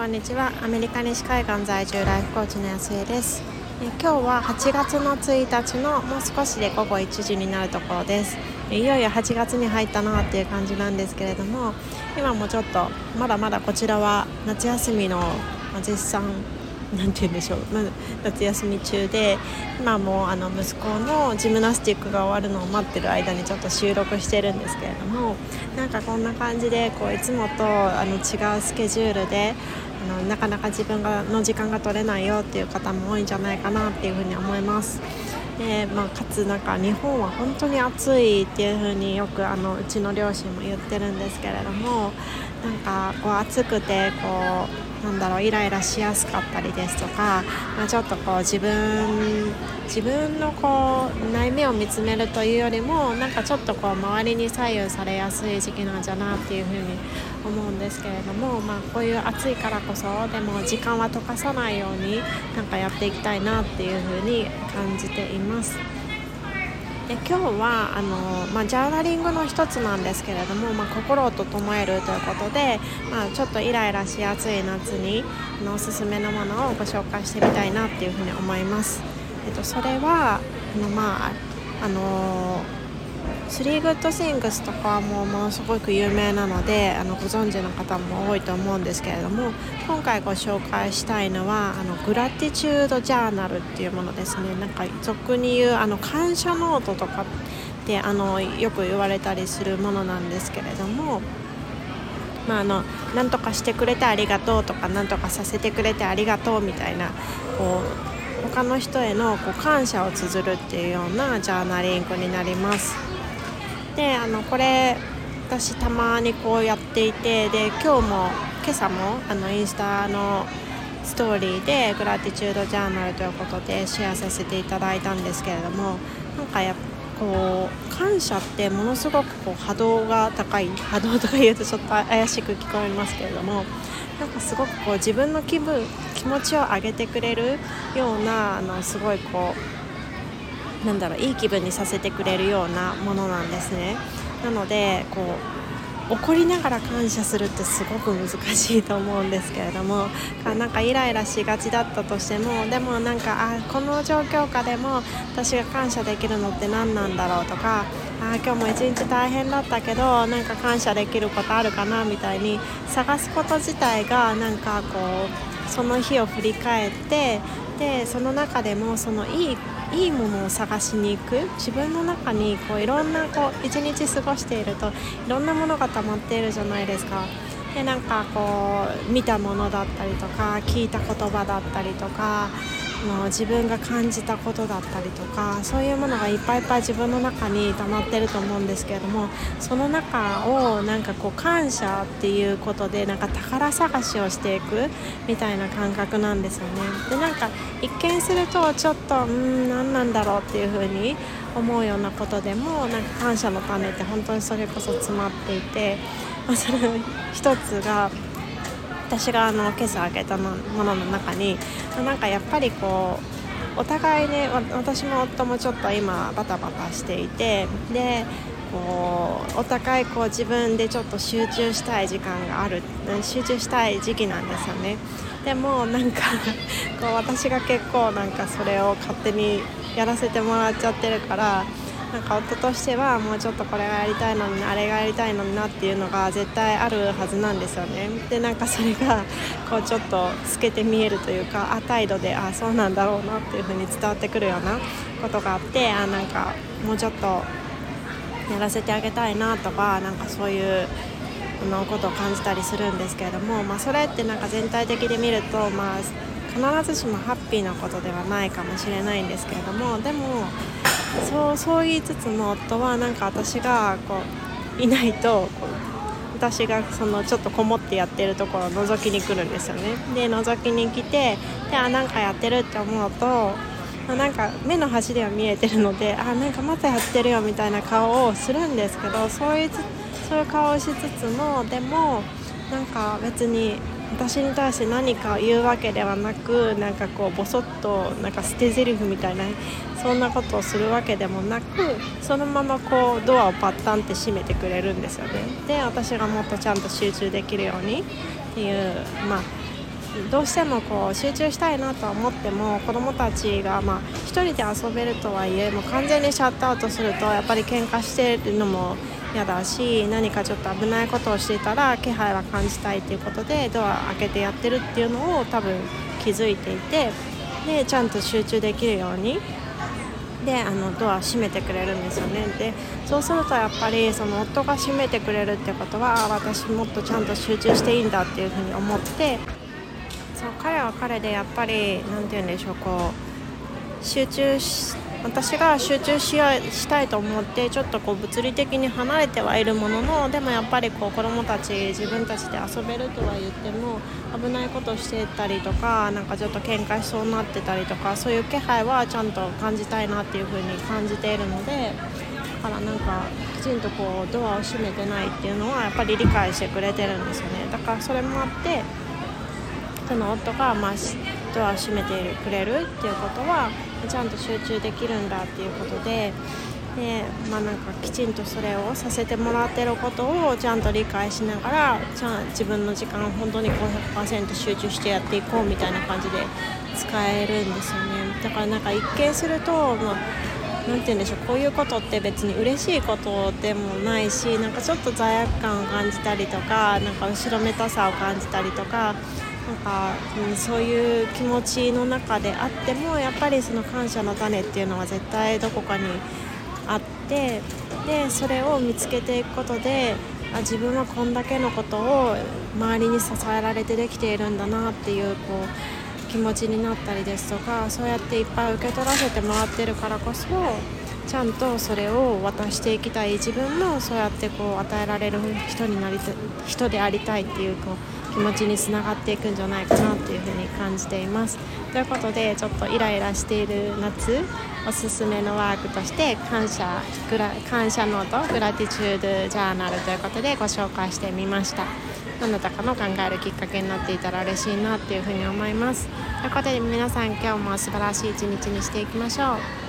こんにちは。アメリカ西海岸在住ライフコーチの安江です。え今日は8月の1日のもう少しで午後1時になるところです。いよいよ8月に入ったなっていう感じなんですけれども今もちょっとまだまだこちらは夏休みの絶賛なんて言うんでしょう、ま、夏休み中で今もあの息子のジムナスティックが終わるのを待ってる間にちょっと収録してるんですけれどもなんかこんな感じでこういつもとあの違うスケジュールであのなかなか自分がの時間が取れないよっていう方も多いんじゃないかなっていうふうに思います。でまあ、かつなんか日本は本当に暑いっていう風によくあのうちの両親も言ってるんですけれどもなんかこう暑くてこうなんだろうイライラしやすかったりですとか、まあ、ちょっとこう自分自分のこう内面を見つめるというよりもなんかちょっとこう周りに左右されやすい時期なんじゃなっていうふうに思うんですけれども、まあ、こういう暑いからこそでも時間は溶かさないようになんかやっていきたいなっていうふうに感じています。で今日はあの、まあ、ジャーナリングの一つなんですけれども、まあ、心を整えるということで、まあ、ちょっとイライラしやすい夏にあのおすすめのものをご紹介してみたいなっていうふうに思います。えっと、それはあの、まああのThree Good Things とかもものすごく有名なのであのご存知の方も多いと思うんですけれども今回ご紹介したいのはあの gratitude journal っていうものですねなんか俗に言うあの感謝ノートとかってあのよく言われたりするものなんですけれどもまあ、あの何とかしてくれてありがとうとか何とかさせてくれてありがとうみたいなこう他の人へのこう感謝を綴るっていうようなジャーナリングになります。であのこれ私たまにこうやっていてで今日も今朝もあのインスタのストーリーでグラティチュードジャーナルということでシェアさせていただいたんですけれどもなんかやこう感謝ってものすごくこう波動が高い波動とか言うとちょっと怪しく聞こえますけれどもなんかすごくこう自分の気分気持ちを上げてくれるようなあのすごいこうなんだろういい気分にさせてくれるようなものなんですね。なのでこう怒りながら感謝するってすごく難しいと思うんですけれどもなんかイライラしがちだったとしてもでもなんかあこの状況下でも私が感謝できるのって何なんだろうとかあ今日も一日大変だったけどなんか感謝できることあるかなみたいに探すこと自体がなんかこうその日を振り返ってでその中でもそのいいいいものを探しに行く自分の中にこういろんなこう一日過ごしているといろんなものが溜まっているじゃないですか。でなんかこう見たものだったりとか聞いた言葉だったりとかの自分が感じたことだったりとかそういうものがいっぱいいっぱい自分の中に溜まってると思うんですけれどもその中をなんかこう感謝っていうことでなんか宝探しをしていくみたいな感覚なんですよね。でなんか一見するとちょっとうん何なんだろうっていう風に思うようなことでもなんか感謝の種って本当にそれこそ詰まっていて、まあ、それ一つが私があの今朝開けたものの中になんかやっぱりこうお互いね私も夫もちょっと今バタバタしていてでこうお互いこう自分でちょっと集中したい時間がある。集中したい時期なんですよね。でもなんかこう私が結構なんかそれを勝手にやらせてもらっちゃってるからなんか夫としてはもうちょっとこれがやりたいのにあれがやりたいのになっていうのが絶対あるはずなんですよね。でなんかそれがこうちょっと透けて見えるというかあ態度であそうなんだろうなっていう風に伝わってくるようなことがあってあなんかもうちょっとやらせてあげたいなとかなんかそういうのことを感じたりするんですけれども、まあ、それってなんか全体的で見ると、まあ、必ずしもハッピーなことではないかもしれないんですけれどもでもそうそう言いつつも夫はなんか私がこういないと私がそのちょっとこもってやってるところを覗きに来るんですよね。で覗きに来てであなんかやってるって思うとなんか目の端では見えてるのであなんかまたやってるよみたいな顔をするんですけどそういうそういう顔をしつつもでもなんか別に私に対して何か言うわけではなくなんかこうボソッとなんか捨て台詞みたいなそんなことをするわけでもなくそのままこうドアをパッタンって閉めてくれるんですよね。で私がもっとちゃんと集中できるようにっていうまあどうしてもこう集中したいなとは思っても子どもたちがまあ1人で遊べるとはいえもう完全にシャットアウトするとやっぱり喧嘩してるのも嫌だし何かちょっと危ないことをしていたら気配は感じたいっていうことでドア開けてやってるっていうのを多分気づいていてでちゃんと集中できるようにであのドア閉めてくれるんですよね。でそうするとやっぱりその夫が閉めてくれるってことは私もっとちゃんと集中していいんだっていうふうに思ってそう彼は彼でやっぱり何て言うんでしょうこう集中し私が集中ししたいと思ってちょっとこう物理的に離れてはいるもののでもやっぱりこう子どもたち自分たちで遊べるとは言っても危ないことしてたりとかなんかちょっと喧嘩しそうになってたりとかそういう気配はちゃんと感じたいなっていう風に感じているのでだからなんかきちんとこうドアを閉めてないっていうのはやっぱり理解してくれてるんですよね。だからそれもあってその夫がまあドアを閉めてくれるっていうことはちゃんと集中できるんだっていうことでで、まあ、なんかきちんとそれをさせてもらってることをちゃんと理解しながらちゃん自分の時間を本当に500%集中してやっていこうみたいな感じで使えるんですよね。だからなんか一見すると、まあて言うんでしょうこういうことって別に嬉しいことでもないしなんかちょっと罪悪感を感じたりとかなんか後ろめたさを感じたりとかなんか、うん、そういう気持ちの中であってもやっぱりその感謝の種っていうのは絶対どこかにあってでそれを見つけていくことであ自分はこんだけのことを周りに支えられてできているんだなっていうこう気持ちになったりですとかそうやっていっぱい受け取らせてもらってるからこそちゃんとそれを渡していきたい。自分もそうやってこう与えられる人になりた人でありたいっていうこう気持ちにつながっていくんじゃないかなっていうふうに感じています。ということでちょっとイライラしている夏おすすめのワークとして感謝グラ感謝ノートグラティチュードジャーナルということでご紹介してみました。どなたかの考えるきっかけになっていたら嬉しいなっていうふうに思います。ということで皆さん今日も素晴らしい一日にしていきましょう。